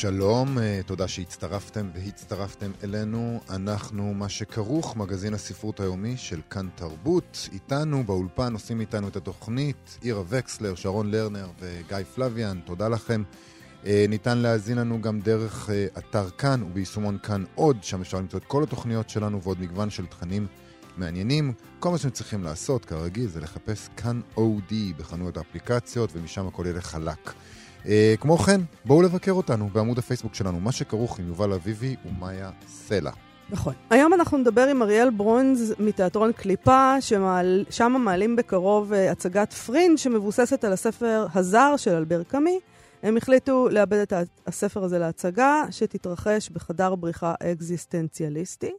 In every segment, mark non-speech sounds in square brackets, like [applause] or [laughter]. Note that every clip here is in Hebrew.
שלום, אה, תודה שהצטרפתם והצטרפתם אלינו. אנחנו מה שכרוך, מגזין הספרות היומי של כאן תרבות. איתנו באולפן עושים איתנו את התוכנית עירה וקסלר, שרון לרנר וגיא פלוויאן, תודה לכם. אה, ניתן להאזין לנו גם דרך אה, אתר כאן וביישומון כאן עוד, שם אפשר למצוא את כל התוכניות שלנו ועוד מגוון של תכנים מעניינים. כל מה שאתם צריכים לעשות, כרגיל, זה לחפש כאן אודי בחנויות האפליקציות, ומשם הכל ילך חלק. אה, כמו כן, בואו לבקר אותנו בעמוד הפייסבוק שלנו, מה שכרוך עם יובל אביבי ומאיה סלע. נכון. היום אנחנו נדבר עם אריאל ברונז מתיאטרון קליפה, ששם מעלים בקרוב אה, הצגת פרינג' שמבוססת על הספר הזר של אלבר קאמי. הם החליטו לעבד את הספר הזה להצגה, שתתרחש בחדר בריחה אקזיסטנציאליסטי.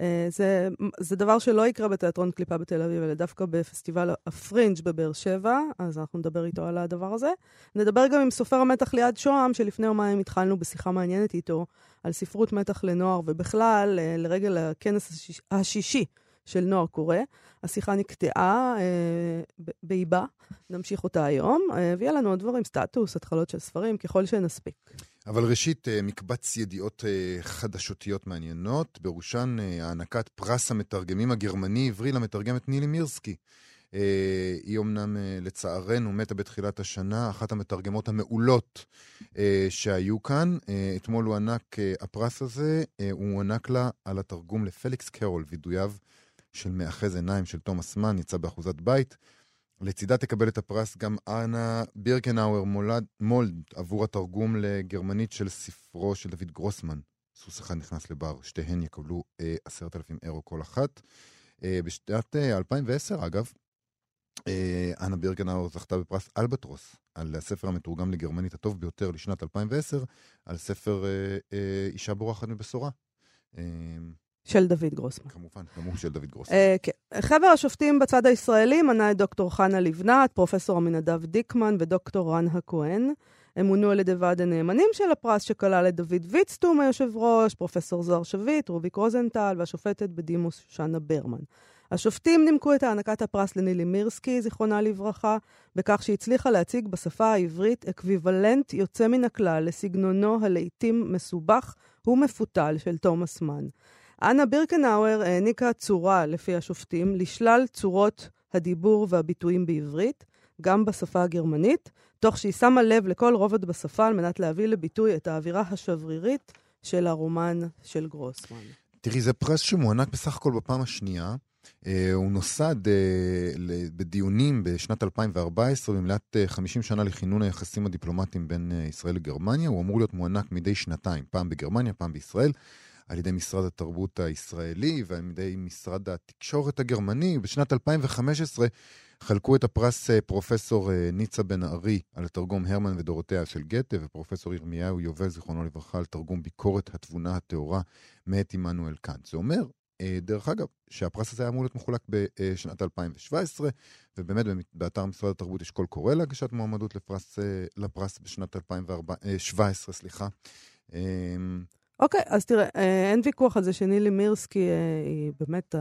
אה, זה, זה דבר שלא יקרה בתיאטרון קליפה בתל אביב, אלא דווקא בפסטיבל הפרינג' בבאר שבע, אז אנחנו נדבר איתו על הדבר הזה. נדבר גם עם סופר המתח ליעד שוהם, שלפני יומיים התחלנו בשיחה מעניינת איתו על ספרות מתח לנוער, ובכלל, אה, לרגל הכנס השיש, השישי של נוער קורא. השיחה נקטעה אה, באיבה, נמשיך אותה היום, אה, ויהיה לנו עוד דברים, סטטוס, התחלות של ספרים, ככל שנספיק. אבל ראשית, אה, מקבץ ידיעות אה, חדשותיות מעניינות, בראשן אה, הענקת פרס המתרגמים הגרמני-עברי למתרגמת נילי מירסקי. היא אמנם, לצערנו, מתה בתחילת השנה, אחת המתרגמות המעולות שהיו כאן. אתמול הוא ענק, הפרס הזה, הוא הוענק לה על התרגום לפליקס קרול, וידויו של מאחז עיניים של תומאס מן, יצא באחוזת בית. לצידה תקבל את הפרס גם אנה בירקנאואר מולד, מולד עבור התרגום לגרמנית של ספרו של דוד גרוסמן. סוס אחד נכנס לבר, שתיהן יקבלו אה, עשרת אה, אלפים אירו כל אחת. אה, בשנת אה, 2010, אגב, אה, אנה בירקנאואר זכתה בפרס אלבטרוס על הספר המתורגם לגרמנית הטוב ביותר לשנת 2010, על ספר אה, אה, אישה בורחת מבשורה. אה, של דוד גרוסמן. כמובן, גם הוא של דוד גרוסמן. Uh, כן. חבר השופטים בצד הישראלי מנה את דוקטור חנה לבנת, פרופסור עמינדב דיקמן ודוקטור רן הכהן. הם מונו על ידי ועד הנאמנים של הפרס, שכלל את דוד ויצטום היושב ראש, פרופסור זוהר שביט, רוביק רוזנטל והשופטת בדימוס שושנה ברמן. השופטים נימקו את הענקת הפרס לנילי מירסקי, זיכרונה לברכה, בכך שהצליחה להציג בשפה העברית אקוויוולנט יוצא מן הכלל לסגנונו הלעיתים מסובך ומפותל של תומאס מן. אנה בירקנאואר העניקה צורה, לפי השופטים, לשלל צורות הדיבור והביטויים בעברית, גם בשפה הגרמנית, תוך שהיא שמה לב לכל רובד בשפה על מנת להביא לביטוי את האווירה השברירית של הרומן של גרוסמן. תראי, זה פרס שמוענק בסך הכל בפעם השנייה. Uh, הוא נוסד uh, בדיונים בשנת 2014, במלאת uh, 50 שנה לכינון היחסים הדיפלומטיים בין uh, ישראל לגרמניה. הוא אמור להיות מוענק מדי שנתיים, פעם בגרמניה, פעם בישראל. על ידי משרד התרבות הישראלי ועל ידי משרד התקשורת הגרמני. בשנת 2015 חלקו את הפרס אה, פרופסור אה, ניצה בן ארי על תרגום הרמן ודורותיה של גתה, ופרופסור ירמיהו יובל, זיכרונו לברכה, על תרגום ביקורת התבונה הטהורה מאת עמנואל קאנט. זה אומר, אה, דרך אגב, שהפרס הזה היה אמור להיות מחולק בשנת 2017, ובאמת באתר משרד התרבות יש קול קורא להגשת מועמדות לפרס, לפרס בשנת 2017, סליחה. אוקיי, אז תראה, אה, אין ויכוח על זה שנילי מירסקי אה, היא באמת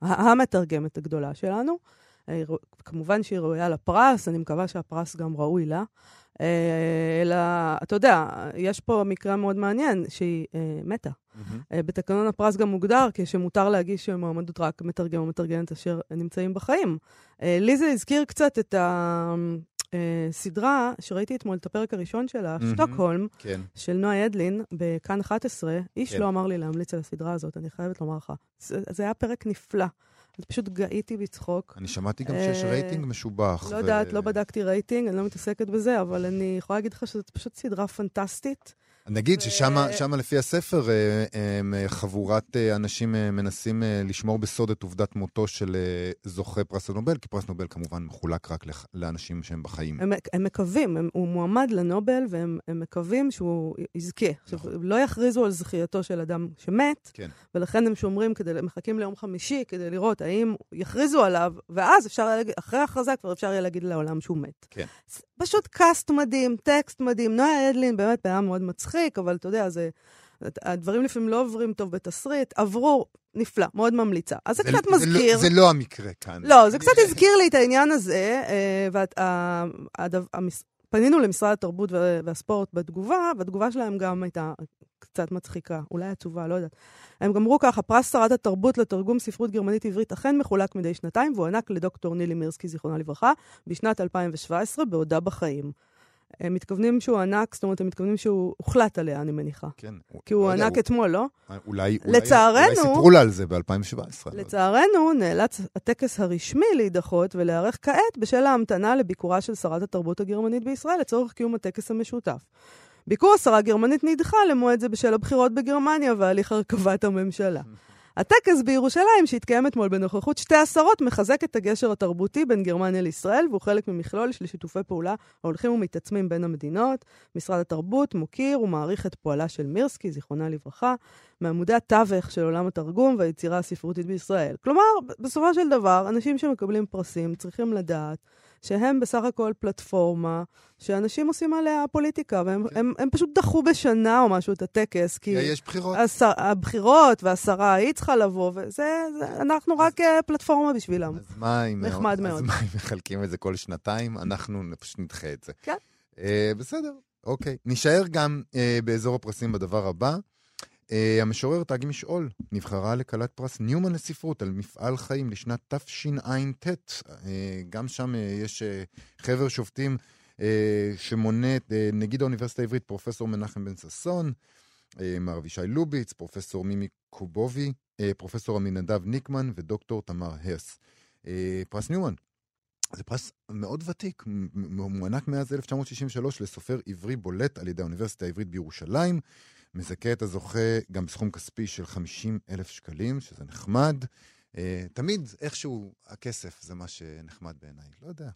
המתרגמת הגדולה שלנו. אה, כמובן שהיא ראויה לפרס, אני מקווה שהפרס גם ראוי לה. אלא, אתה יודע, יש פה מקרה מאוד מעניין, שהיא מתה. אמ-המ. בתקנון הפרס גם מוגדר כשמותר להגיש מועמדות רק מתרגם או מתרגמת אשר נמצאים בחיים. לי זה הזכיר קצת את ה... אה, סדרה שראיתי אתמול את הפרק הראשון שלה, אמ-המ, שטוקהולם, כן. של נועה ידלין, בכאן 11, איש כן. לא אמר לי להמליץ על הסדרה הזאת, אני חייבת לומר לך. זה, זה היה פרק נפלא. אז פשוט געיתי בצחוק. אני שמעתי גם שיש אה, רייטינג משובח. לא. יודעת, לא בדקתי רייטינג, אני לא מתעסקת בזה, אבל אני יכולה להגיד לך שזאת פשוט סדרה פנטסטית. נגיד ששם לפי הספר, חבורת אנשים מנסים לשמור בסוד את עובדת מותו של זוכה פרס הנובל, כי פרס נובל כמובן מחולק רק לאנשים שהם בחיים. הם, הם מקווים, הם, הוא מועמד לנובל והם מקווים שהוא יזכה. עכשיו, נכון. לא יכריזו על זכייתו של אדם שמת, כן. ולכן הם שומרים, כדי, מחכים ליום חמישי כדי לראות האם יכריזו עליו, ואז אפשר, אחרי ההכרזה כבר אפשר יהיה להגיד לעולם שהוא מת. כן. פשוט קאסט מדהים, טקסט מדהים. נועה אדלין באמת היה מאוד מצחיק, אבל אתה יודע, זה... הדברים לפעמים לא עוברים טוב בתסריט, עברו, נפלא, מאוד ממליצה. אז זה, זה קצת לא- מזכיר... זה לא המקרה כאן. לא, זה קצת הזכיר לי את העניין הזה, ופנינו למשרד התרבות והספורט בתגובה, והתגובה שלהם גם הייתה קצת מצחיקה, אולי עצובה, לא יודעת. הם אמרו ככה, פרס שרת התרבות לתרגום ספרות גרמנית עברית אכן מחולק מדי שנתיים, והוענק לדוקטור נילי מירסקי, זיכרונה לברכה, בשנת 2017, בעודה בחיים. הם מתכוונים שהוא ענק, זאת אומרת, הם מתכוונים שהוא הוחלט עליה, אני מניחה. כן. כי הוא לא ענק הוא... אתמול, לא? אולי, לצערנו, אולי סיפרו לה על זה ב-2017. לצערנו, נאלץ הטקס הרשמי להידחות ולהיערך כעת בשל ההמתנה לביקורה של שרת התרבות הגרמנית בישראל לצורך קיום הטקס המשותף. ביקור השרה הגרמנית נדחה למועד זה בשל הבחירות בגרמניה והליך הרכבת הממשלה. [laughs] הטקס בירושלים, שהתקיים אתמול בנוכחות שתי עשרות, מחזק את הגשר התרבותי בין גרמניה לישראל, והוא חלק ממכלול של שיתופי פעולה ההולכים ומתעצמים בין המדינות. משרד התרבות מוקיר ומעריך את פועלה של מירסקי, זיכרונה לברכה, מעמודי התווך של עולם התרגום והיצירה הספרותית בישראל. כלומר, בסופו של דבר, אנשים שמקבלים פרסים צריכים לדעת שהם בסך הכל פלטפורמה שאנשים עושים עליה פוליטיקה, והם כן. הם, הם פשוט דחו בשנה או משהו את הטקס, כי... יש בחירות. השר, הבחירות והשרה היא צריכה לבוא, וזה, זה, אנחנו אז, רק אה, פלטפורמה בשבילם. אז מה אם... נחמד אז מאוד. אז מה אם מחלקים את זה כל שנתיים? אנחנו פשוט נדחה את זה. כן. Uh, בסדר, אוקיי. נישאר גם uh, באזור הפרסים בדבר הבא. Uh, המשוררת אגי משעול נבחרה לכלת פרס ניומן לספרות על מפעל חיים לשנת תשע"ט. Uh, גם שם uh, יש חבר שופטים שמונה את נגיד האוניברסיטה העברית, פרופסור מנחם בן ששון, מר אבישי לוביץ, פרופסור מימי קובובי, פרופסור עמינדב ניקמן ודוקטור תמר. Uh, פרס ניומן. זה פרס מאוד ותיק, מוענק מאז 1963 לסופר עברי בולט על ידי האוניברסיטה העברית בירושלים. מזכה את הזוכה גם בסכום כספי של 50 אלף שקלים, שזה נחמד. Uh, תמיד איכשהו הכסף זה מה שנחמד בעיניי, לא יודע.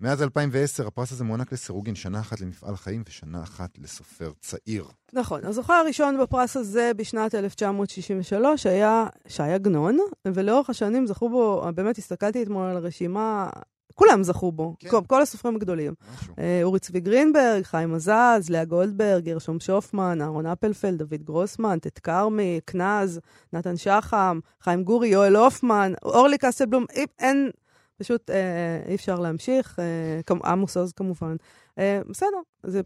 מאז 2010 הפרס הזה מוענק לסירוגין, שנה אחת למפעל חיים ושנה אחת לסופר צעיר. נכון, הזוכה הראשון בפרס הזה בשנת 1963 היה שי עגנון, ולאורך השנים זכו בו, באמת הסתכלתי אתמול על הרשימה כולם זכו בו, כן. כל, כל הסופרים הגדולים. אה, אורי צבי גרינברג, חיים עזז, לאה גולדברג, גרשום שופמן, אהרון אפלפלד, דוד גרוסמן, טט כרמי, קנז, נתן שחם, חיים גורי, יואל הופמן, אורלי קסטלבלום, אין, פשוט אה, אי אפשר להמשיך, אה, עמוס עוז כמובן. אה, בסדר, זה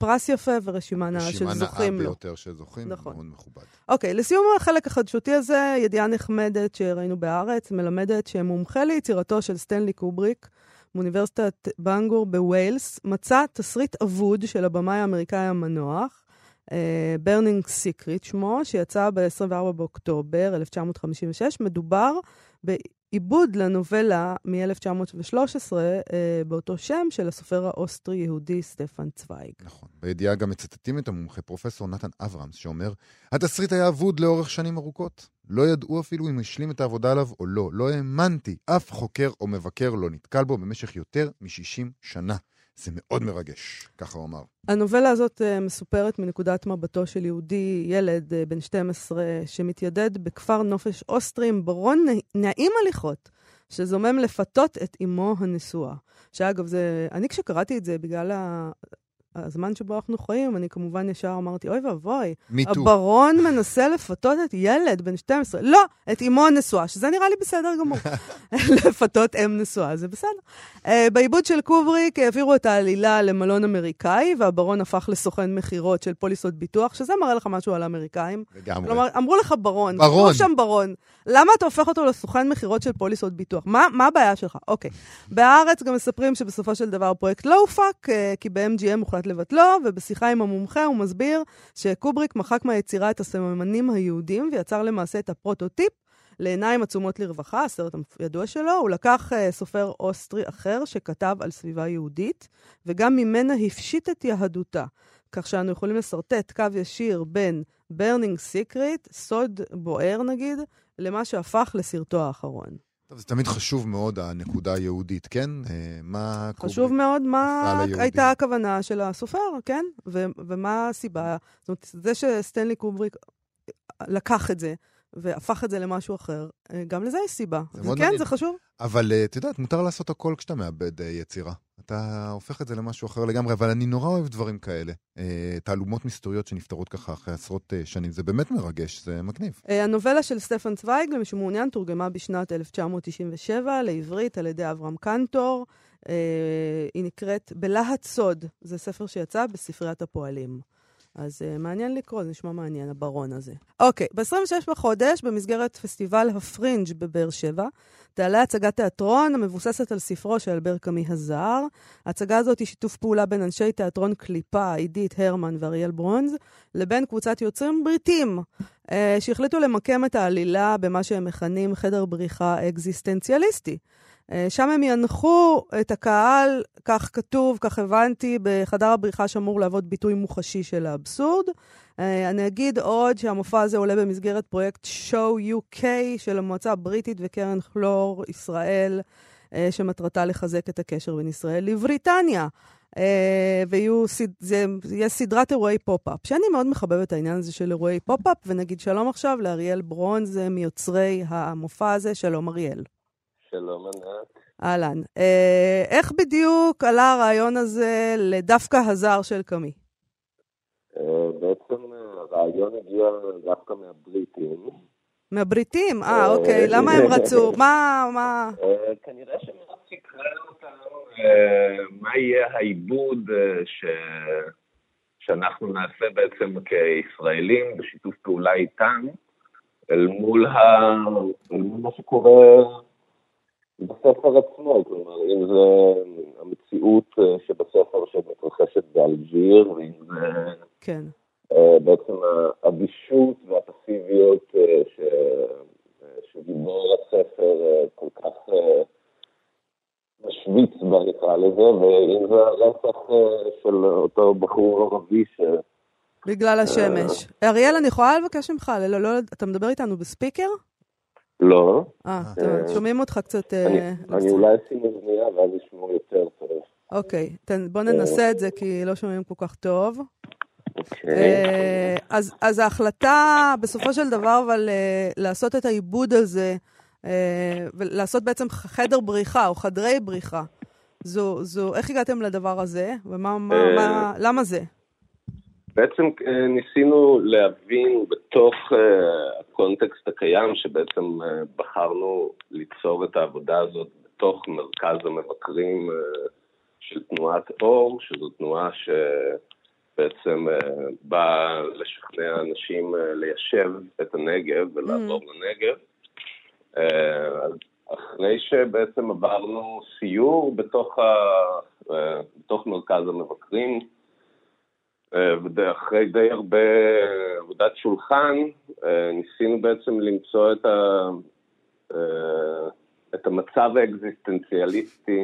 פרס יפה ורשימה נאה שזוכים לו. רשימה נאה ביותר שזוכים, נכון. מאוד מכובד. אוקיי, לסיום החלק החדשותי הזה, ידיעה נחמדת שראינו בהארץ, מלמדת שמומחה ליצירתו של סטנלי קובריק, מאוניברסיטת בנגור בוויילס, מצא תסריט אבוד של הבמאי האמריקאי המנוח, Burning אה, Secret שמו, שיצא ב-24 באוקטובר 1956. מדובר עיבוד לנובלה מ-1913 אה, באותו שם של הסופר האוסטרי-יהודי סטפן צוויג. נכון. בידיעה גם מצטטים את המומחה פרופסור נתן אברהמס, שאומר, התסריט היה אבוד לאורך שנים ארוכות. לא ידעו אפילו אם השלים את העבודה עליו או לא. לא האמנתי. אף חוקר או מבקר לא נתקל בו במשך יותר מ-60 שנה. זה מאוד מרגש, ככה הוא אמר. הנובלה הזאת uh, מסופרת מנקודת מבטו של יהודי, ילד uh, בן 12, שמתיידד בכפר נופש אוסטרי עם ברון נעים הליכות, שזומם לפתות את אמו הנשואה. שאגב, זה, אני כשקראתי את זה בגלל ה... הזמן שבו אנחנו חיים, אני כמובן ישר אמרתי, אוי ואבוי, הברון מנסה לפתות את ילד בן 12, לא, את אמו הנשואה, שזה נראה לי בסדר גמור. [laughs] לפתות אם נשואה, זה בסדר. Uh, בעיבוד של קובריק העבירו את העלילה למלון אמריקאי, והברון הפך לסוכן מכירות של פוליסות ביטוח, שזה מראה לך משהו על האמריקאים. לגמרי. כלומר, אמרו לך ברון, ברון. שם ברון. למה אתה הופך אותו לסוכן מכירות של פוליסות ביטוח? מה, מה הבעיה שלך? אוקיי. [laughs] בהארץ גם מספרים שבסופו של דבר הפרויקט לא הופק, אה, כי ב-MGM הוחלט לבטלו, ובשיחה עם המומחה הוא מסביר שקובריק מחק מהיצירה את הסממנים היהודים ויצר למעשה את הפרוטוטיפ לעיניים עצומות לרווחה, הסרט הידוע שלו. הוא לקח אה, סופר אוסטרי אחר שכתב על סביבה יהודית, וגם ממנה הפשיט את יהדותה. כך שאנו יכולים לשרטט קו ישיר בין burning secret, סוד בוער נגיד, למה שהפך לסרטו האחרון. טוב, זה תמיד חשוב מאוד, הנקודה היהודית, כן? אה, מה... חשוב קורי... מאוד מה הייתה הכוונה של הסופר, כן? ו- ומה הסיבה. זאת אומרת, זה שסטנלי קובריק לקח את זה והפך את זה למשהו אחר, אה, גם לזה יש סיבה. זה, כן, נגיד. זה חשוב. אבל אה, את יודעת, מותר לעשות הכל כשאתה מאבד יצירה. אתה הופך את זה למשהו אחר לגמרי, אבל אני נורא אוהב דברים כאלה. אה, תעלומות מסתוריות שנפתרות ככה אחרי עשרות אה, שנים. זה באמת מרגש, זה מגניב. אה, הנובלה של סטפן צוויג, למי שמעוניין, תורגמה בשנת 1997 לעברית על ידי אברהם קנטור. היא נקראת בלהט סוד, זה ספר שיצא בספריית הפועלים. אז אה, מעניין לקרוא, זה נשמע מעניין, הברון הזה. אוקיי, ב-26 בחודש, במסגרת פסטיבל הפרינג' בבאר שבע, תעלה הצגת תיאטרון המבוססת על ספרו של אלבר קמי הזר. ההצגה הזאת היא שיתוף פעולה בין אנשי תיאטרון קליפה, עידית הרמן ואריאל ברונז, לבין קבוצת יוצרים בריטים, uh, שהחליטו למקם את העלילה במה שהם מכנים חדר בריחה אקזיסטנציאליסטי. אה, שם הם ינחו את הקהל, כך כתוב, כך הבנתי, בחדר הבריחה שאמור להוות ביטוי מוחשי של האבסורד. אה, אני אגיד עוד שהמופע הזה עולה במסגרת פרויקט show UK של המועצה הבריטית וקרן כלור ישראל, אה, שמטרתה לחזק את הקשר בין ישראל לבריטניה. ויהיו, זה יהיה סדרת אירועי פופ-אפ, שאני מאוד מחבבת את העניין הזה של אירועי פופ-אפ, ונגיד שלום עכשיו לאריאל ברונז, מיוצרי המופע הזה, שלום אריאל. שלום ענת. אהלן. אה, איך בדיוק עלה הרעיון הזה לדווקא הזר של קמי? אה, בעצם הרעיון הגיע דווקא מהבריטים. מהבריטים? אה, אוקיי. למה הם רצו? מה, מה... אה, כנראה שהם רצו אותנו מה יהיה העיבוד ש... שאנחנו נעשה בעצם כישראלים בשיתוף פעולה איתם אל מול, ה... אל מול מה שקורה בספר עצמו, כלומר, אם זה המציאות אה, שבספר שמתרחשת באלג'יר, ואם זה כן. אה, בעצם האדישות והפסיביות אה, ש... שגיבור הספר כל כך משוויץ בה, נקרא לזה, ואם זה הרצח של אותו בחור ערבי ש... בגלל השמש. אריאל, אני יכולה לבקש ממך, לא, לא, אתה מדבר איתנו בספיקר? לא. אה, אה שומעים אותך קצת... אה, אני אולי אשים אוזנייה ואז ישמעו יותר טוב. אוקיי, בוא ננסה את זה כי לא שומעים כל כך טוב. אוקיי. אה, אז ההחלטה בסופו של דבר, אבל לעשות את העיבוד הזה, ולעשות בעצם חדר בריחה או חדרי בריחה, זו, איך הגעתם לדבר הזה? ומה, מה, למה זה? בעצם אה, ניסינו להבין בתוך אה, הקונטקסט הקיים, שבעצם אה, בחרנו ליצור את העבודה הזאת בתוך מרכז המבקרים של תנועת אור, שזו תנועה שבעצם באה לשכנע אנשים ליישב את הנגב ולעבור mm. לנגב. אחרי שבעצם עברנו סיור בתוך, ה... בתוך מרכז המבקרים, אה, ואחרי די הרבה עבודת שולחן, אה, ניסינו בעצם למצוא את, ה, אה, את המצב האקזיסטנציאליסטי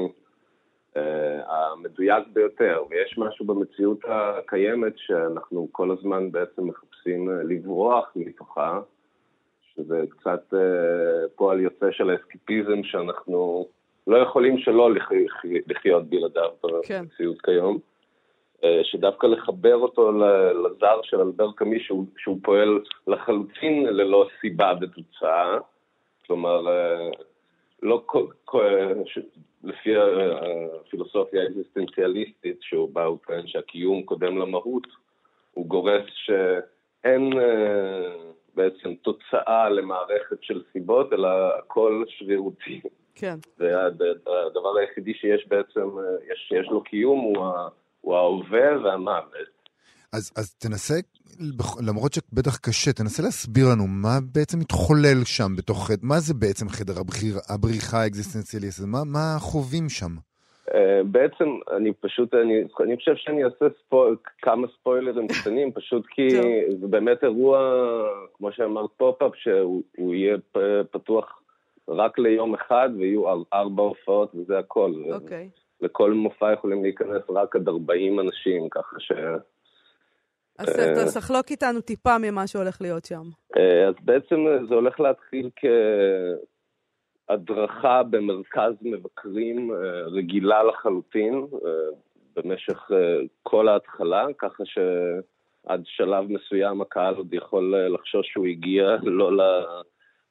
המדויק ביותר, ויש משהו במציאות הקיימת שאנחנו כל הזמן בעצם מחפשים לברוח מתוכה, שזה קצת פועל יוצא של האסקיפיזם שאנחנו לא יכולים שלא לחיות בלעדיו כן. במציאות כיום. אה, שדווקא לחבר אותו לזר של אלבר קאמי, שהוא, שהוא פועל לחלוטין ללא סיבה ותוצאה, כלומר, אה, לא כל, לפי הפילוסופיה האקזיסטנציאליסטית, שהוא בא וטוען שהקיום קודם למהות, הוא גורס שאין אה, בעצם תוצאה למערכת של סיבות, אלא הכל שרירותי. כן. והדבר היחידי שיש בעצם, יש, שיש לו קיום הוא ה... הוא ההווה והמוות. אז, אז תנסה, למרות שבטח קשה, תנסה להסביר לנו מה בעצם מתחולל שם בתוך חדר, מה זה בעצם חדר הבחיר, הבריחה האקזיסטנציאליסטית, מה, מה חווים שם? אה, בעצם אני פשוט, אני, אני חושב שאני אעשה ספוי, כמה ספוילרים קטנים, פשוט כי [laughs] זה באמת אירוע, כמו שאמרת פופ-אפ, שהוא יהיה פתוח רק ליום אחד ויהיו ארבע הופעות וזה הכל. אוקיי. אוקיי. לכל מופע יכולים להיכנס רק עד 40 אנשים, ככה ש... אז תחלוק איתנו טיפה ממה שהולך להיות שם. אז בעצם זה הולך להתחיל כהדרכה במרכז מבקרים רגילה לחלוטין במשך כל ההתחלה, ככה שעד שלב מסוים הקהל עוד יכול לחשוש שהוא הגיע לא, ל...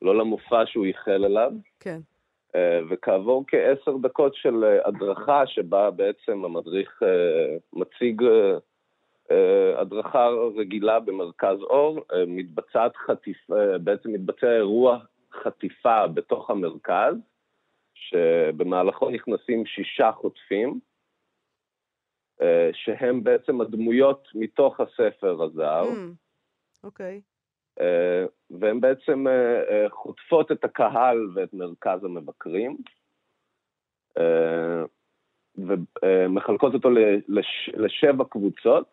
לא למופע שהוא ייחל אליו. כן. וכעבור כעשר דקות של הדרכה, שבה בעצם המדריך מציג הדרכה רגילה במרכז אור, מתבצעת חטיפה, בעצם מתבצע אירוע חטיפה בתוך המרכז, שבמהלכו נכנסים שישה חוטפים, שהם בעצם הדמויות מתוך הספר הזר. אוקיי. Mm, okay. והן בעצם חוטפות את הקהל ואת מרכז המבקרים, ומחלקות אותו לשבע קבוצות,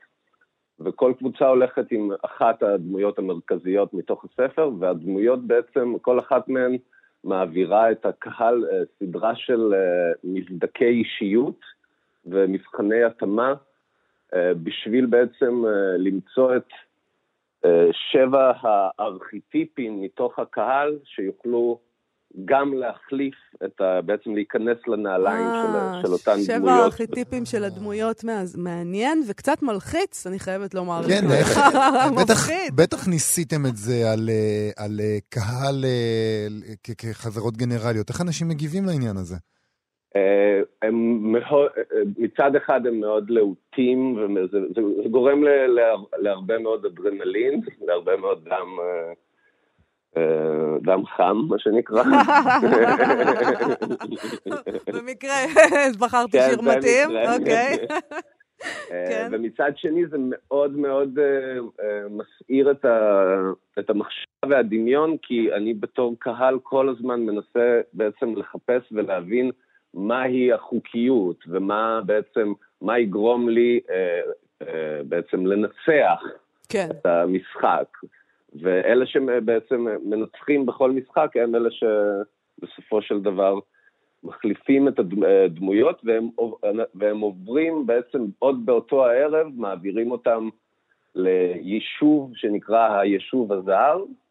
וכל קבוצה הולכת עם אחת הדמויות המרכזיות מתוך הספר, והדמויות בעצם, כל אחת מהן מעבירה את הקהל סדרה של מבדקי אישיות ומבחני התאמה, בשביל בעצם למצוא את שבע הארכיטיפים מתוך הקהל שיוכלו גם להחליף את ה... בעצם להיכנס לנעליים של, של אותן שבע דמויות. שבע הארכיטיפים של הדמויות מעניין וקצת מלחיץ, אני חייבת לומר. כן, בטח, [laughs] בטח ניסיתם את זה על, על קהל כחברות גנרליות. איך אנשים מגיבים לעניין הזה? הם מאוד, מצד אחד הם מאוד להוטים, וזה זה, זה גורם ל, לה, להרבה מאוד אדרנלין, להרבה מאוד דם, דם חם, מה שנקרא. [laughs] במקרה, [laughs] בחרתי שיר מתאים, אוקיי. [laughs] כן. ומצד שני זה מאוד מאוד מסעיר את, ה, את המחשב והדמיון, כי אני בתור קהל כל הזמן מנסה בעצם לחפש ולהבין מהי החוקיות ומה בעצם, מה יגרום לי אה, אה, בעצם לנצח כן. את המשחק. ואלה שבעצם מנצחים בכל משחק הם אלה שבסופו של דבר מחליפים את הדמויות והם, והם עוברים בעצם עוד באותו הערב, מעבירים אותם ליישוב שנקרא היישוב הזר, אה,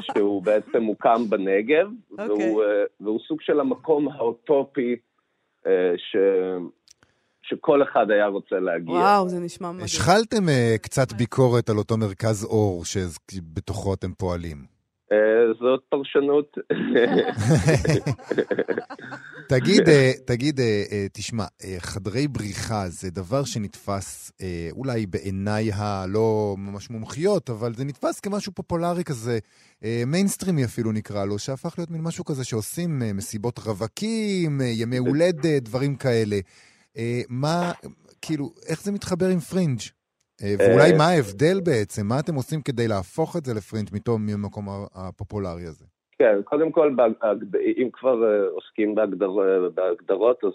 שהוא בעצם מוקם בנגב, okay. והוא, אוקיי. אה, והוא סוג של המקום האוטופי אה, ש... שכל אחד היה רוצה להגיע. וואו, זה נשמע מדהים. השחלתם אה, קצת ביקורת על אותו מרכז אור שבתוכו אתם פועלים. אה, זאת פרשנות. [laughs] תגיד, אה, תגיד, אה, תשמע, חדרי בריחה זה דבר שנתפס אולי בעיניי הלא ממש מומחיות, אבל זה נתפס כמשהו פופולרי כזה, מיינסטרימי אפילו נקרא לו, שהפך להיות מין משהו כזה שעושים מסיבות רווקים, ימי הולדת, דברים כאלה. מה, כאילו, איך זה מתחבר עם פרינג'? Uh, ואולי מה ההבדל בעצם? מה אתם עושים כדי להפוך את זה לפרינג' מתום המקום הפופולרי הזה? כן, קודם כל, אם כבר עוסקים בהגדר, בהגדרות, אז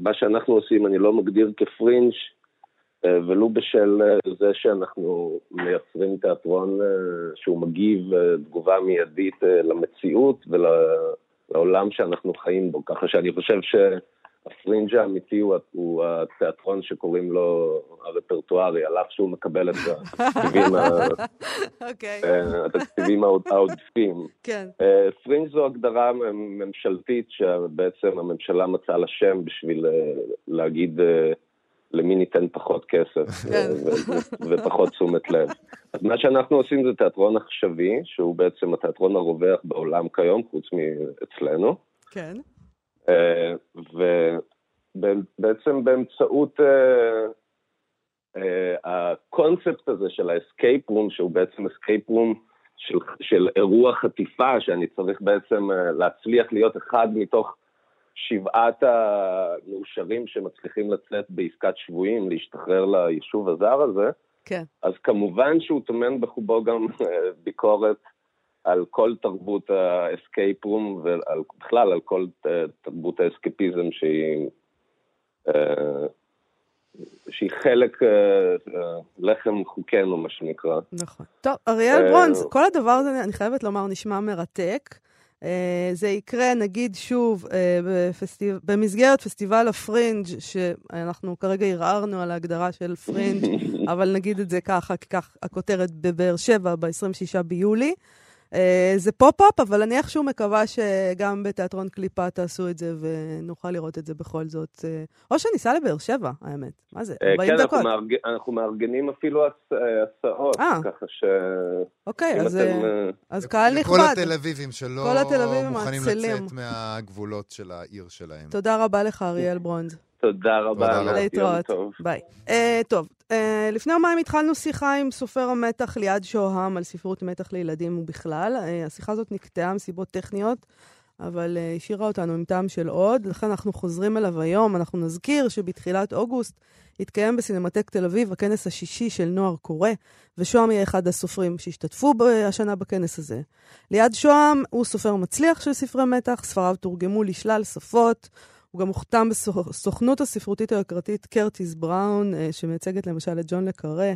מה שאנחנו עושים אני לא מגדיר כפרינג' ולו בשל זה שאנחנו מייצרים תיאטרון שהוא מגיב תגובה מיידית למציאות ולעולם שאנחנו חיים בו, ככה שאני חושב ש... הפרינג' האמיתי הוא, הוא התיאטרון שקוראים לו הרפרטוארי, על אף שהוא מקבל את התקציבים, אוקיי. אוקיי. אה, התקציבים העודפים. כן. אה, פרינג' זו הגדרה ממשלתית שבעצם הממשלה מצאה לה שם בשביל אה, להגיד למי ניתן פחות כסף כן. ופחות תשומת לב. אז מה שאנחנו עושים זה תיאטרון עכשווי, שהוא בעצם התיאטרון הרווח בעולם כיום, חוץ מאצלנו. כן. ובעצם באמצעות הקונספט הזה של ה escape room, שהוא בעצם escape room של, של אירוע חטיפה, שאני צריך בעצם להצליח להיות אחד מתוך שבעת המאושרים שמצליחים לצאת בעסקת שבויים, להשתחרר ליישוב הזר הזה, כן. אז כמובן שהוא טומן בחובו גם ביקורת על כל תרבות ה escape room ובכלל על כל תרבות האסקפיזם שהיא, שהיא חלק לחם חוקנו, מה שנקרא. נכון. טוב, אריאל ברונז, כל הדבר הזה, אני חייבת לומר, נשמע מרתק. אה, זה יקרה, נגיד שוב, אה, בפסטיב... במסגרת פסטיבל הפרינג', שאנחנו כרגע ערערנו על ההגדרה של פרינג', [laughs] אבל נגיד את זה ככה, כי כך הכותרת בבאר שבע, ב-26 ביולי. אה, זה פופ-אפ, אבל אני איכשהו מקווה שגם בתיאטרון קליפה תעשו את זה ונוכל לראות את זה בכל זאת. אה, או שניסע לבאר שבע, האמת. מה זה? 40 כן, דקות. אנחנו, מארג... אנחנו מארגנים אפילו הס... הסעות, אה. ככה ש... אוקיי, אז, אתם, אה, אה, אז קהל לכל נכבד. התל אביבים שלא כל התל אביבים מוכנים האצילים. לצאת מהגבולות של העיר שלהם. תודה רבה לך, אריאל ברונז. תודה רבה. תודה רבה. יום להתראות. טוב. ביי. אה, טוב, אה, לפני יומיים התחלנו שיחה עם סופר המתח ליעד שוהם על ספרות מתח לילדים ובכלל. Uh, השיחה הזאת נקטעה מסיבות טכניות, אבל uh, השאירה אותנו עם טעם של עוד, לכן אנחנו חוזרים אליו היום. אנחנו נזכיר שבתחילת אוגוסט התקיים בסינמטק תל אביב הכנס השישי של נוער קורא, ושוהם יהיה אחד הסופרים שהשתתפו השנה בכנס הזה. ליעד שוהם הוא סופר מצליח של ספרי מתח, ספריו תורגמו לשלל שפות. הוא גם הוחתם בסוכנות הספרותית היוקרתית קרטיס בראון, אה, שמייצגת למשל את ג'ון לקארה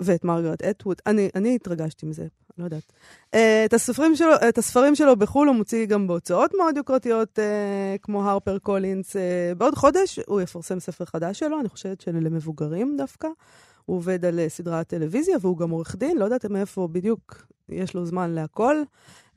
ואת מרגרט אטווד. אני, אני התרגשתי מזה, לא יודעת. אה, את, הספרים שלו, את הספרים שלו בחו"ל הוא מוציא גם בהוצאות מאוד יוקרתיות, אה, כמו הרפר קולינס. בעוד חודש הוא יפרסם ספר חדש שלו, אני חושבת שלמבוגרים דווקא. הוא עובד על סדרת טלוויזיה והוא גם עורך דין, לא יודעת מאיפה בדיוק יש לו זמן להכל.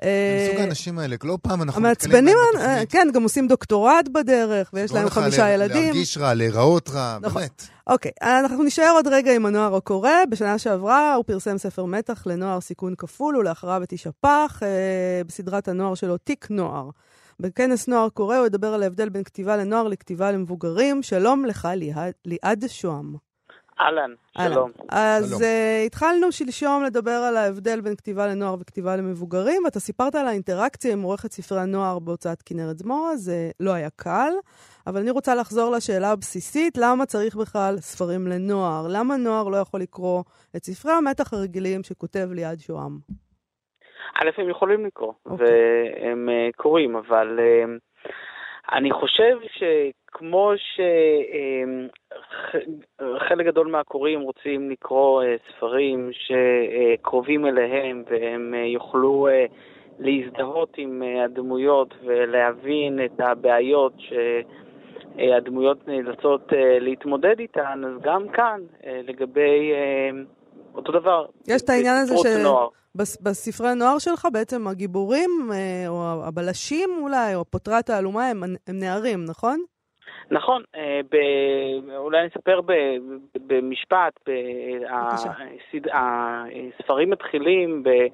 מסוג האנשים האלה, לא פעם אנחנו נתקלים בהם בתוכנית. כן, גם עושים דוקטורט בדרך, ויש להם חמישה ילדים. להרגיש רע, להיראות רע, נכון. באמת. אוקיי, אנחנו נשאר עוד רגע עם הנוער הקורא. בשנה שעברה הוא פרסם ספר מתח לנוער סיכון כפול, ולאחריו את איש הפח, אה, בסדרת הנוער שלו, תיק נוער. בכנס נוער קורא הוא ידבר על ההבדל בין כתיבה לנוער לכתיבה למבוגרים. שלום לך, ליעד שוהם. אהלן. שלום. אז שלום. uh, התחלנו שלשום לדבר על ההבדל בין כתיבה לנוער וכתיבה למבוגרים, ואתה סיפרת על האינטראקציה עם עורכת ספרי הנוער בהוצאת כנרת זמורה, זה לא היה קל, אבל אני רוצה לחזור לשאלה הבסיסית, למה צריך בכלל ספרים לנוער? למה נוער לא יכול לקרוא את ספרי המתח הרגילים שכותב ליעד שוהם? א', הם יכולים לקרוא, אוקיי. והם אה, קוראים, אבל אה, אני חושב שכמו שחלק גדול מהקוראים רוצים לקרוא אה, ספרים שקרובים אליהם, והם אה, יוכלו אה, להזדהות עם אה, הדמויות ולהבין את הבעיות שהדמויות נאלצות אה, להתמודד איתן, אז גם כאן, אה, לגבי אה, אותו דבר. יש את העניין הזה ש- נוער. בס- בספרי הנוער שלך בעצם הגיבורים, אה, או הבלשים אולי, או פותרי התעלומה, הם, הם נערים, נכון? נכון, אה, ב- אולי אני אספר ב- במשפט, ב- בבקשה. הסד- הספרים מתחילים, ב-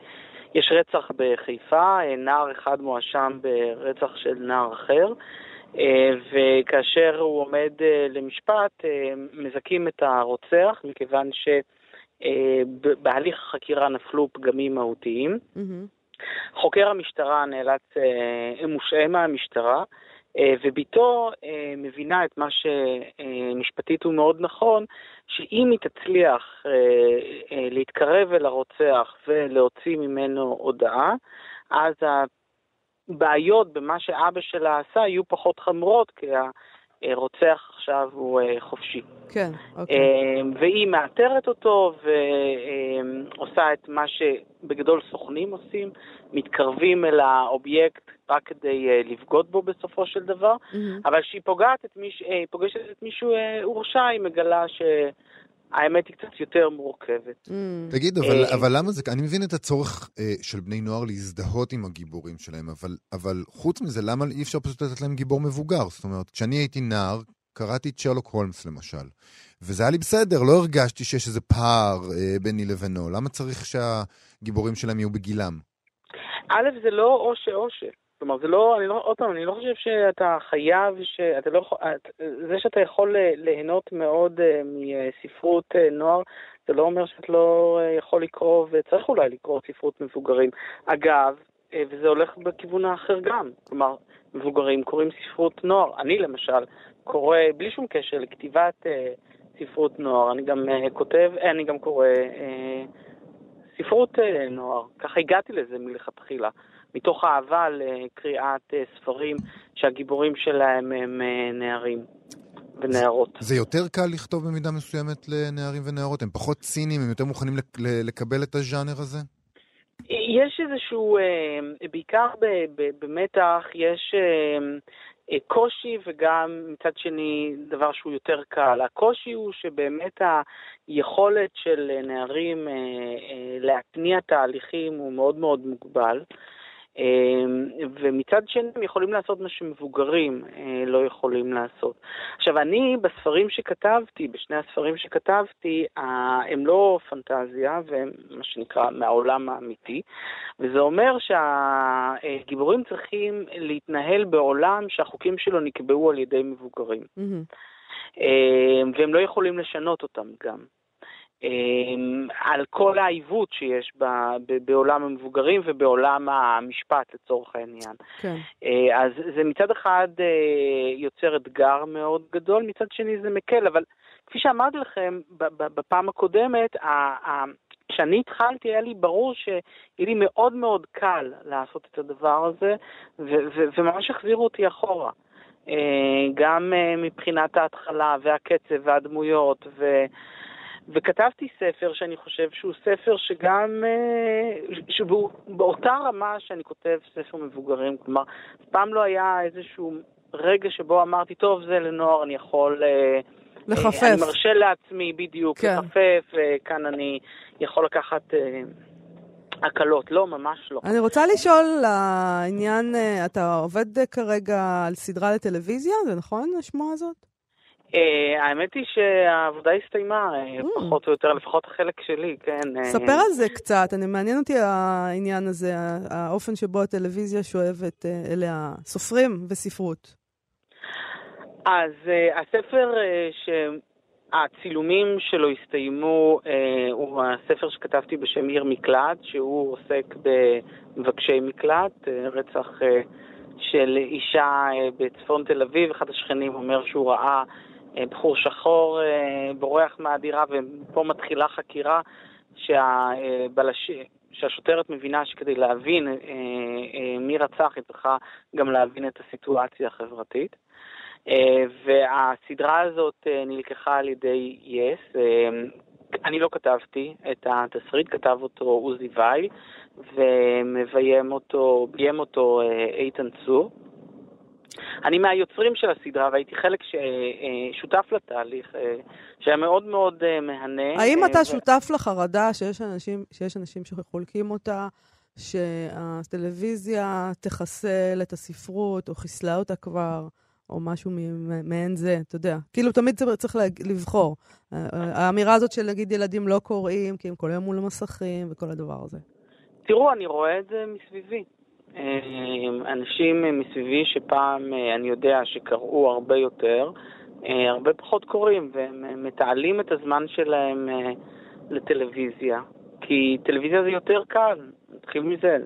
יש רצח בחיפה, אה, נער אחד מואשם ברצח של נער אחר, אה, וכאשר הוא עומד למשפט, מזכים את הרוצח, מכיוון שבהליך החקירה נפלו פגמים מהותיים. מהמם. חוקר המשטרה נאלץ, מושעה מהמשטרה, אה, וביתו אה, מבינה את מה שמשפטית הוא מאוד נכון, שאם היא תצליח אה, להתקרב אל הרוצח ולהוציא ממנו הודעה, אז הבעיות במה שאבא שלה עשה יהיו פחות חמורות, כי הרוצח עכשיו הוא אה, חופשי. כן, אוקיי. אה, והיא מאתרת אותו ועושה את מה שבגדול סוכנים עושים, מתקרבים אל האובייקט רק כדי אה, לבגוד בו בסופו של דבר, מהמם. אבל כשהיא פוגעת את מיש... אה, פוגשת את מישהו אה, הורשע, היא מגלה שהאמת היא קצת יותר מורכבת. מהמם. תגיד, אבל, אה, אבל למה זה... אני מבין את הצורך אה, של בני נוער להזדהות עם הגיבורים שלהם, אבל, אבל חוץ מזה, למה אי אפשר פשוט לתת להם גיבור מבוגר? זאת אומרת, כשאני הייתי נער, קראתי את שרלוק הולמס למשל, וזה היה לי בסדר, לא הרגשתי שיש איזה פער אה, ביני לבינו. למה צריך שהגיבורים שלהם יהיו בגילם? א', זה לא או שאו ש. כלומר, זה לא, אני לא, עוד פעם, אני לא חושב שאתה חייב, שאתה לא יכול, זה שאתה יכול ליהנות מאוד אה, מספרות אה, נוער, זה לא אומר שאת לא אה, יכול לקרוא, וצריך אולי לקרוא ספרות מבוגרים. אגב, וזה הולך בכיוון האחר גם, כלומר, מבוגרים קוראים ספרות נוער. אני למשל קורא, בלי שום קשר לכתיבת ספרות נוער, אני גם כותב, אני גם קורא ספרות נוער. ככה הגעתי לזה מלכתחילה. מתוך אהבה לקריאת אה, ספרים שהגיבורים שלהם הם אה, נערים ונערות. זה יותר קל לכתוב במידה מסוימת לנערים ונערות? הם פחות ציניים, הם יותר מוכנים לקבל את הז'אנר הזה? יש איזשהו, בעיקר במתח, יש קושי וגם מצד שני דבר שהוא יותר קל. הקושי הוא שבאמת היכולת של נערים להתניע תהליכים הוא מאוד מאוד מוגבל. אמ, ומצד שני הם יכולים לעשות מה שמבוגרים אה, לא יכולים לעשות. עכשיו, אני בספרים שכתבתי, בשני הספרים שכתבתי, הם לא פנטזיה, והם מה שנקרא מהעולם האמיתי, וזה אומר שהגיבורים צריכים להתנהל בעולם שהחוקים שלו נקבעו על ידי מבוגרים. Mm-hmm. והם לא יכולים לשנות אותם גם. אמ, על כל העיוות שיש ב, ב, בעולם המבוגרים ובעולם המשפט לצורך העניין. כן. אה, אז זה מצד אחד אה, יוצר אתגר מאוד גדול, מצד שני זה מקל, אבל כפי שאמרתי לכם בפעם הקודמת, כשאני התחלתי היה לי ברור שיהיה לי מאוד מאוד קל לעשות את הדבר הזה, וממש החזירו אותי אחורה. אה, גם מבחינת ההתחלה והקצב והדמויות, ו... וכתבתי ספר שאני חושב שהוא ספר שגם, אה, שהוא באותה רמה שאני כותב ספר מבוגרים, כלומר, אף פעם לא היה איזשהו רגע שבו אמרתי, טוב, זה לנוער, אני יכול... אה, לחפף. אני מרשה לעצמי בדיוק כן. לחפף, וכאן אני יכול לקחת הקלות. לא, ממש לא. אני רוצה לשאול לעניין, אתה עובד כרגע על סדרה לטלוויזיה, זה נכון, השמועה הזאת? אה, האמת היא שהעבודה הסתיימה, אה, mm. פחות או יותר, לפחות החלק שלי, כן. אה, ספר על זה קצת, אני מעניין אותי העניין הזה, האופן שבו הטלוויזיה שואבת אליה סופרים וספרות. אז הספר שהצילומים שלו הסתיימו הוא הספר שכתבתי בשם עיר מקלט, שהוא עוסק במבקשי מקלט, רצח של אישה בצפון תל אביב, אחד השכנים אומר שהוא ראה אה, בחור שחור אה, בורח מהדירה, ופה מתחילה חקירה שהבלש... שהשוטרת מבינה שכדי להבין אה, מי רצח, היא צריכה גם להבין את הסיטואציה החברתית. והסדרה הזאת נלקחה על ידי יס. אני לא כתבתי את התסריט, כתב אותו עוזי וייל, ומביים אותו, ביים אותו איתן צור. אני מהיוצרים של הסדרה והייתי חלק ש... אה, שותף לתהליך, אה, שהיה מאוד מאוד אה, מהנה. האם אתה ו... שותף לחרדה שיש אנשים, שיש אנשים שחולקים אותה, שהטלוויזיה תחסל את הספרות, או חיסלה אותה כבר, או משהו מעין זה, אתה יודע. כאילו, תמיד צריך לבחור. האמירה הזאת של נגיד ילדים לא קוראים, כי הם כל היום מול המסכים, וכל הדבר הזה. תראו, אני רואה את זה מסביבי. אה, אנשים מסביבי שפעם אה, אני יודע שקראו הרבה יותר, אה, הרבה פחות קוראים, והם מתעלים את הזמן שלהם לטלוויזיה. כי טלוויזיה זה יותר קל, נתחיל מזה,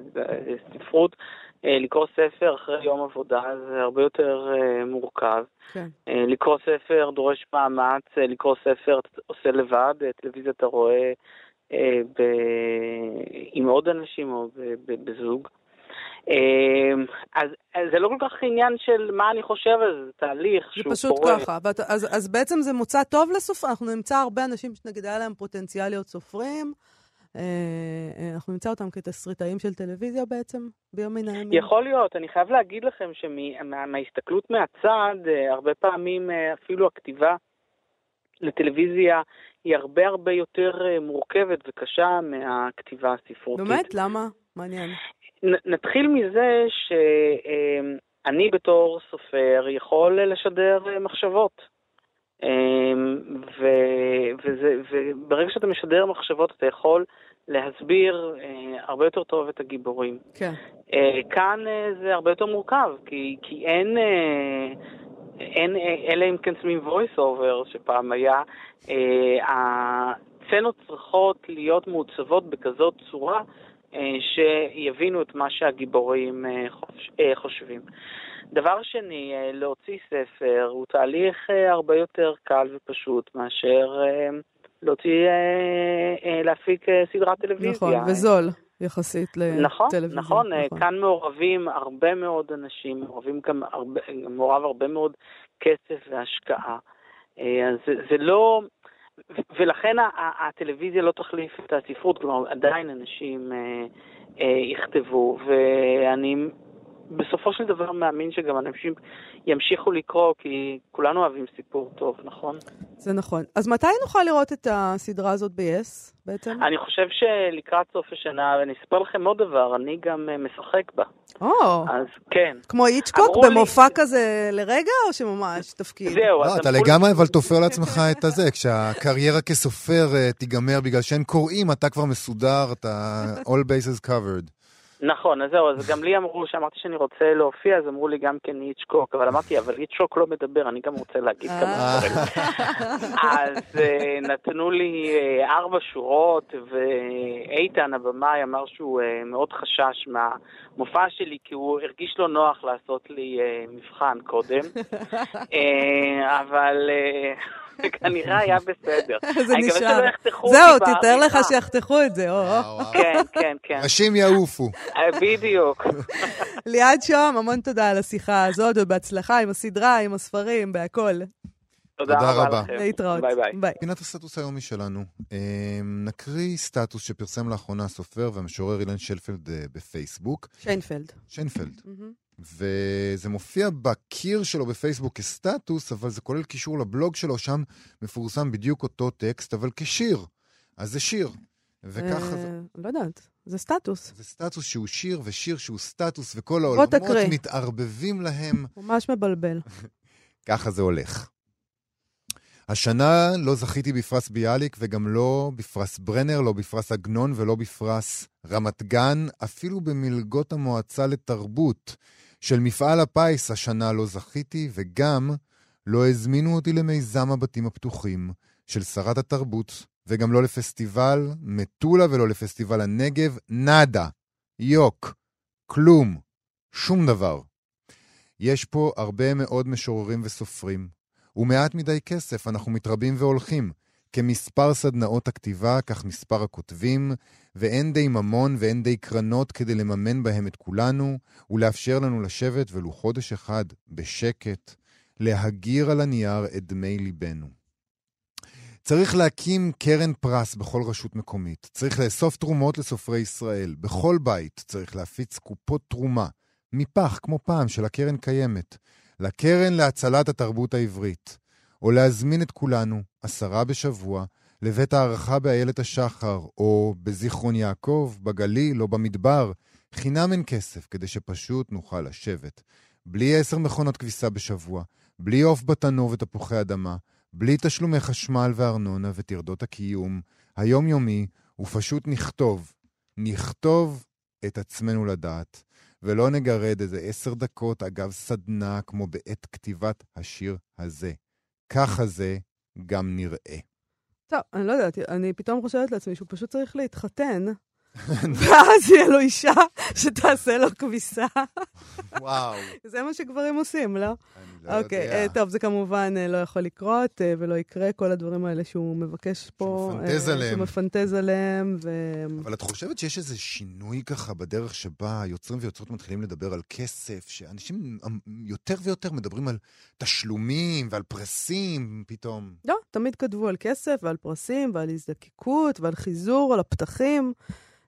ספרות, לקרוא ספר אחרי יום עבודה זה הרבה יותר מורכב. כן. לקרוא ספר דורש מאמץ, לקרוא ספר עושה לבד, טלוויזיה אתה רואה ב... עם עוד אנשים או בזוג. אמ, אז, אז זה לא כל כך עניין של מה אני חושב על זה, תהליך שהוא קורה. זה פשוט ככה. ואת, אז, אז בעצם זה מוצא טוב לסופרים, אנחנו נמצא הרבה אנשים שנגיד היה להם פוטנציאל להיות סופרים. אה, אה, אנחנו נמצא אותם כתסריטאים של טלוויזיה בעצם, ביום מן הימים. יכול להיות. אני חייב להגיד לכם שמההסתכלות מה, מהצד, אה, הרבה פעמים אפילו הכתיבה לטלוויזיה היא הרבה הרבה יותר מורכבת וקשה מהכתיבה הספרותית. באמת? למה? מעניין. נתחיל מזה שאני בתור סופר יכול לשדר מחשבות. אמ, ו, וזה, וברגע שאתה משדר מחשבות אתה יכול להסביר אה, הרבה יותר טוב את הגיבורים. כן. אה, כאן אה, זה הרבה יותר מורכב, כי, כי אין, אין, אלא אם כן שמים voice over שפעם היה, הסצנות צריכות להיות מעוצבות בכזאת צורה אה, שיבינו את מה שהגיבורים אה, אה, חושבים. דבר שני, להוציא ספר הוא תהליך הרבה יותר קל ופשוט מאשר להוציא, להפיק סדרת טלוויזיה. נכון, וזול. יחסית נכון, לטלוויזיה. נכון, נכון, כאן מעורבים הרבה מאוד אנשים, מעורבים גם הרבה, מעורב הרבה מאוד כסף והשקעה. אז זה, זה לא, ולכן הטלוויזיה לא תחליף את הספרות, כלומר עדיין אנשים אה, יכתבו, ואני בסופו של דבר מאמין שגם אנשים ימשיכו לקרוא, כי כולנו אוהבים סיפור טוב, נכון? זה נכון. אז מתי נוכל לראות את הסדרה הזאת ב-yes בעצם? אני חושב שלקראת סוף השנה, ואני אספר לכם עוד דבר, אני גם uh, משחק בה. או, אז כן. כמו איצ'קוק אמרו לי- במופע כזה לרגע, או שממש תפקיד? זהו, לא, אז אתה לגמרי אבל תופר לעצמך את הזה, כשהקריירה כסופר אה, תיגמר בגלל שאין קוראים, אתה כבר מסודר, אתה [laughs] all bases covered. נכון, אז זהו, אז גם לי אמרו, שאמרתי שאני רוצה להופיע, אז אמרו לי גם כן איצ'קוק, אבל אמרתי, אבל איצ'קוק לא מדבר, אני גם רוצה להגיד כמה אה. דברים. אז אה, נתנו לי אה, ארבע שורות, ואיתן, הבמאי, אמר שהוא מאוד חשש מהמופע שלי, כי הוא הרגיש לו נוח לעשות לי מבחן קודם, [laughs] אבל אה, כנראה היה בסדר. [laughs] זה נשאר. זהו, תתאר לך. שיחתכו את זה, או. כן, כן, כן, ראשים יעופו. אה, בדיוק. [laughs] ליעד שוהם, המון תודה על השיחה הזאת, ובהצלחה עם הסדרה, עם הספרים, בהכל. תודה תודה רבה רבה. לכם. להתראות. ביי ביי. ביי. פינת הסטטוס היומי שלנו. אה, נקריא סטטוס שפרסם לאחרונה הסופר והמשורר אילן שלפלד אה, בפייסבוק. שיינפלד. שיינפלד. וזה מופיע בקיר שלו בפייסבוק כסטטוס, אבל זה כולל קישור לבלוג שלו, שם מפורסם בדיוק אותו טקסט, אבל כשיר. אז זה שיר. וככה זה... אה, לא יודעת, זה סטטוס. זה סטטוס שהוא שיר, ושיר שהוא סטטוס, וכל העולמות. מתערבבים להם. [laughs] ממש מבלבל. [laughs] ככה זה הולך. השנה לא זכיתי בפרס ביאליק וגם לא בפרס ברנר, לא בפרס עגנון ולא בפרס רמת גן, אפילו במלגות המועצה לתרבות של מפעל הפיס השנה לא זכיתי, וגם לא הזמינו אותי למיזם הבתים הפתוחים של שרת התרבות, וגם לא לפסטיבל מטולה ולא לפסטיבל הנגב, נאדה, יוק, כלום, שום דבר. יש פה הרבה מאוד משוררים וסופרים, ומעט מדי כסף, אנחנו מתרבים והולכים. כמספר סדנאות הכתיבה, כך מספר הכותבים, ואין די ממון ואין די קרנות כדי לממן בהם את כולנו, ולאפשר לנו לשבת ולו חודש אחד בשקט, להגיר על הנייר את דמי ליבנו. צריך להקים קרן פרס בכל רשות מקומית. צריך לאסוף תרומות לסופרי ישראל. בכל בית צריך להפיץ קופות תרומה, מפח, כמו פעם, של הקרן קיימת, לקרן להצלת התרבות העברית. או להזמין את כולנו, עשרה בשבוע, לבית הערכה באיילת השחר, או בזיכרון יעקב, בגליל או במדבר. חינם אין כסף, כדי שפשוט נוכל לשבת. בלי עשר מכונות כביסה בשבוע, בלי עוף בתנור ותפוחי אדמה, בלי תשלומי חשמל וארנונה וטרדות הקיום היומיומי, ופשוט נכתוב, נכתוב את עצמנו לדעת, ולא נגרד איזה עשר דקות אגב סדנה כמו בעת כתיבת השיר הזה. ככה זה גם נראה. טוב, אני לא יודעת, אני פתאום חושבת לעצמי שהוא פשוט צריך להתחתן, [laughs] ואז יהיה לו אישה שתעשה לו כביסה. וואו. זה מה שגברים עושים, לא? אני לא אוקיי, יודע. אה, טוב, זה כמובן אה, לא יכול לקרות אה, ולא יקרה, כל הדברים האלה שהוא מבקש פה. שהוא מפנטז עליהם. שהוא מפנטז עליהם, ו... אבל את חושבת שיש איזה שינוי ככה בדרך שבה יוצרים ויוצרות מתחילים לדבר על כסף, שאנשים אמ, יותר ויותר מדברים על תשלומים ועל פרסים פתאום? לא, תמיד כתבו על כסף ועל פרסים ועל הזדקקות ועל חיזור, על הפתחים.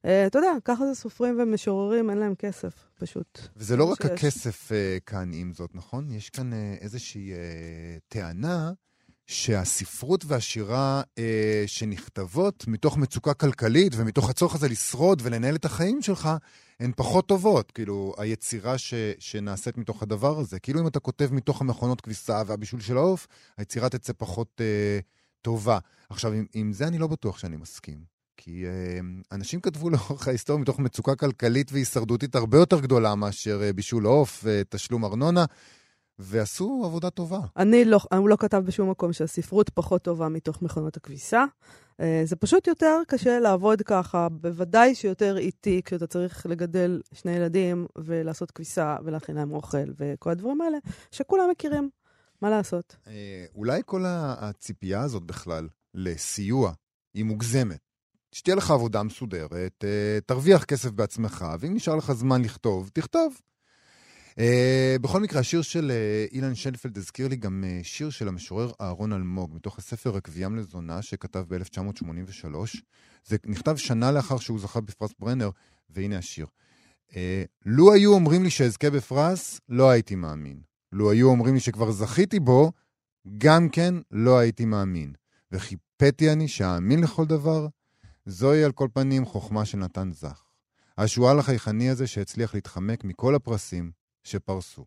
אה, אתה יודע, ככה זה סופרים ומשוררים, אין להם כסף, פשוט. וזה לא רק שיש. הכסף אה, כאן עם זאת, נכון? יש כאן אה, איזושהי טענה שהספרות והשירה אה, שנכתבות מתוך מצוקה כלכלית ומתוך הצורך הזה לשרוד ולנהל את החיים שלך, הן פחות טובות. כאילו, היצירה ש, שנעשית מתוך הדבר הזה. כאילו אם אתה כותב מתוך המכונות כביסה והבישול של העוף, היצירה תצא פחות אה, טובה. עכשיו, עם, עם זה אני לא בטוח שאני מסכים. כי אה, אנשים כתבו [laughs] לאורך ההיסטוריה מתוך מצוקה כלכלית והישרדותית הרבה יותר גדולה מאשר אה, בישול עוף ותשלום ארנונה, ועשו עבודה טובה. אני לא, הוא לא כתב בשום מקום שהספרות פחות טובה מתוך מכונות הכביסה. אה, זה פשוט יותר קשה לעבוד ככה, בוודאי שיותר איטי כשאתה צריך לגדל שני ילדים ולעשות כביסה ולהכין להם אוכל וכל הדברים האלה, שכולם מכירים. מה לעשות? אה, אולי כל הציפייה הזאת בכלל לסיוע היא מוגזמת. שתהיה לך עבודה מסודרת, אה, תרוויח כסף בעצמך, ואם נשאר לך זמן לכתוב, תכתוב. Uh, בכל מקרה, השיר של uh, אילן שנפלד הזכיר לי גם שיר של המשורר אהרון אלמוג, מתוך הספר "רקביים לזונה", שכתב ב-1983. זה נכתב שנה לאחר שהוא זכה בפרס ברנר, והנה השיר. לו היו אומרים לי שאזכה בפרס, לא הייתי מאמין. לו היו אומרים לי שכבר זכיתי בו, גם כן לא הייתי מאמין. וחיפאתי אני שאאמין לכל דבר, זוהי על כל פנים חוכמה של נתן זך. השועל החייכני הזה שהצליח להתחמק מכל הפרסים שפרסו.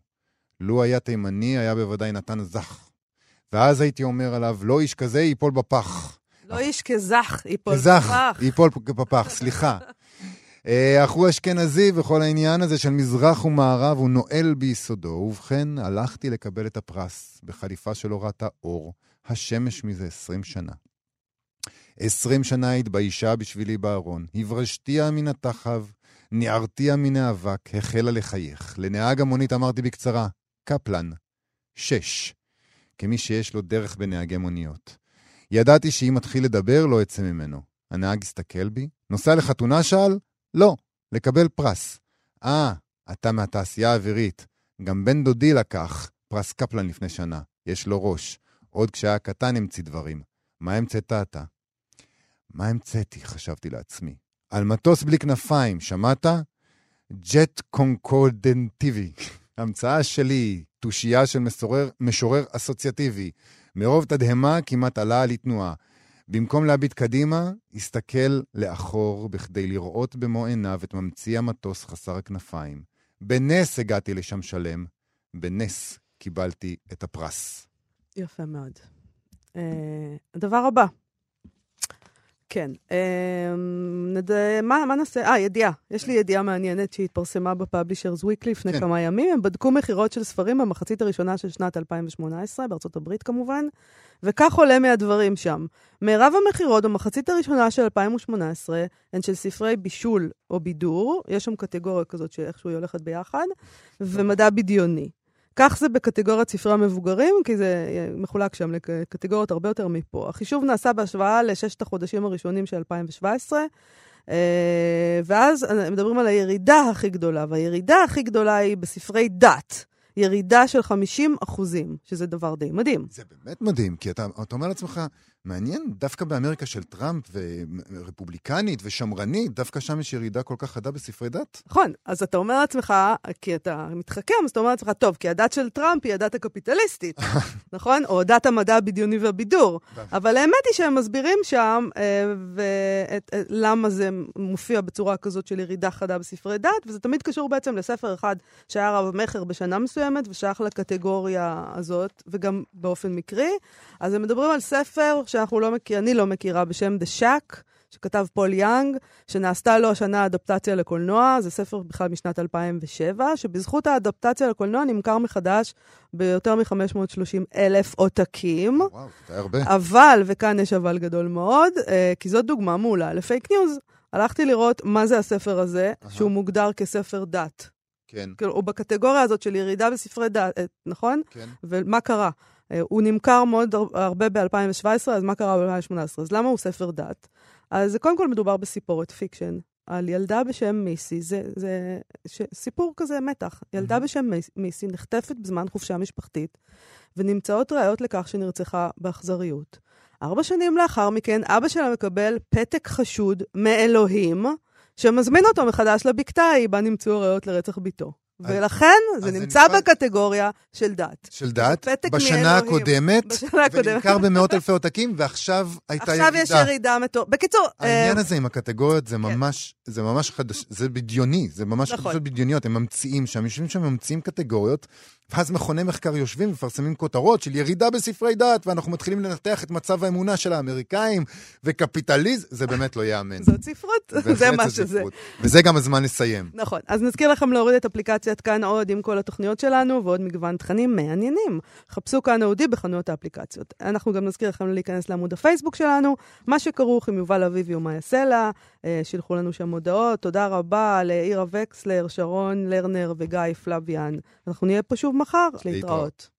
לו היה תימני, היה בוודאי נתן זך. ואז הייתי אומר עליו, לא איש כזה ייפול בפח. לא איש כזך ייפול בפח. כזך ייפול בפח, סליחה. אך הוא אשכנזי וכל העניין הזה של מזרח ומערב הוא נואל ביסודו. ובכן, הלכתי לקבל את הפרס בחליפה שלא ראתה אור, השמש מזה עשרים שנה. עשרים שנה התביישה בשבילי בארון, הברשתיה מן התחב, ניערתיה מן האבק, החלה לחייך. לנהג המונית אמרתי בקצרה, קפלן, שש, כמי שיש לו דרך בנהגי מוניות. ידעתי שאם מתחיל לדבר, לא אצא ממנו. הנהג הסתכל בי, נוסע לחתונה שאל? לא, לקבל פרס. אה, אתה מהתעשייה האווירית. גם בן דודי לקח פרס קפלן לפני שנה. יש לו ראש. עוד כשהיה קטן המציא דברים. מה המצאת אתה? מה המצאתי? חשבתי לעצמי. על מטוס בלי כנפיים, שמעת? ג'ט קונקורדנטיבי. [laughs] המצאה שלי, תושייה של משורר, משורר אסוציאטיבי. מרוב תדהמה כמעט עלה עלי תנועה. במקום להביט קדימה, הסתכל לאחור בכדי לראות במו עיניו את ממציא המטוס חסר הכנפיים. בנס הגעתי לשם שלם, בנס קיבלתי את הפרס. יפה מאוד. Uh, הדבר הבא. כן. Uh, נד... מה, מה נעשה? אה, ידיעה. יש לי ידיעה מעניינת שהתפרסמה בפאבלישרס וויקלי לפני כן. כמה ימים. הם בדקו מכירות של ספרים במחצית הראשונה של שנת 2018, בארצות הברית כמובן, וכך עולה מהדברים שם. מירב המכירות במחצית הראשונה של 2018 הן של ספרי בישול או בידור, יש שם קטגוריה כזאת שאיכשהו היא הולכת ביחד, ומדע בדיוני. כך זה בקטגוריית ספרי המבוגרים, כי זה מחולק שם לקטגוריות הרבה יותר מפה. החישוב נעשה בהשוואה לששת החודשים הראשונים של 2017, ואז מדברים על הירידה הכי גדולה, והירידה הכי גדולה היא בספרי דת. ירידה של 50 אחוזים, שזה דבר די מדהים. זה באמת מדהים, כי אתה, אתה אומר לעצמך, מעניין, דווקא באמריקה של טראמפ ורפובליקנית ושמרנית, דווקא שם יש ירידה כל כך חדה בספרי דת? נכון, אז אתה אומר לעצמך, כי אתה מתחכם, אז אתה אומר לעצמך, טוב, כי הדת של טראמפ היא הדת הקפיטליסטית, [laughs] נכון? או דת המדע הבדיוני והבידור. אבל האמת היא שהם מסבירים שם אה, ואת, אה, למה זה מופיע בצורה כזאת של ירידה חדה בספרי דת, וזה תמיד קשור בעצם לספר אחד שהיה רב-מכר בשנה מסוימת ושייך לקטגוריה הזאת, וגם באופן מקרי. אז הם מדברים על ספר שאנחנו לא מכיר, אני לא מכירה, בשם The Shack, שכתב פול יאנג, שנעשתה לו השנה אדפטציה לקולנוע, זה ספר בכלל משנת 2007, שבזכות האדפטציה לקולנוע נמכר מחדש ביותר מ-530 אלף עותקים. וואו, זה הרבה. אבל, וכאן יש אבל גדול מאוד, אה, כי זאת דוגמה מעולה לפייק ניוז. הלכתי לראות מה זה הספר הזה, Aha. שהוא מוגדר כספר דת. כן. כאילו, הוא בקטגוריה הזאת של ירידה בספרי דת, אה, נכון? כן. ומה קרה? אה, הוא נמכר מאוד הרבה ב-2017, אז מה קרה ב-2018? אז למה הוא ספר דת? אז קודם כל מדובר בסיפורת fiction. על ילדה בשם מיסי, זה, זה ש, סיפור כזה מתח. ילדה בשם מיסי נחטפת בזמן חופשה משפחתית, ונמצאות ראיות לכך שנרצחה באכזריות. ארבע שנים לאחר מכן, אבא שלה מקבל פתק חשוד מאלוהים, שמזמין אותו מחדש לבקתה ההיא, בה נמצאו ראיות לרצח ביתו. ולכן זה נמצא נקרא... בקטגוריה של דת. של דת? בשנה הקודמת, בשנה הקודמת. ונמכר במאות אלפי עותקים, ועכשיו הייתה עכשיו ירידה. עכשיו יש ירידה מטור... בקיצור... העניין uh... הזה עם הקטגוריות זה כן. ממש, זה ממש חדש, זה בדיוני, זה ממש נכון. חדשות בדיוניות, הם ממציאים שם, יושבים שם ממציאים קטגוריות, ואז מכוני מחקר יושבים ומפרסמים כותרות של ירידה בספרי דת, ואנחנו מתחילים לנתח את מצב האמונה של האמריקאים, וקפיטליזם, זה באמת לא ייאמן. זאת ספרות, זה מה שזה. וזה גם הזמן לסיים. נכון, אז נזכיר לכם להוריד את אפליקציית כאן עוד עם כל התוכניות שלנו, ועוד מגוון תכנים מעניינים. חפשו כאן אודי בחנויות האפליקציות. אנחנו גם נזכיר לכם להיכנס לעמוד הפייסבוק שלנו, מה שכרוך עם יובל אביבי ומאיה סלע, אה, שילחו לנו שם הודעות. תודה רבה לעירה וקסלר, שרון לרנר וגיא פלביאן. אנחנו נהיה פה שוב מחר, להתראות.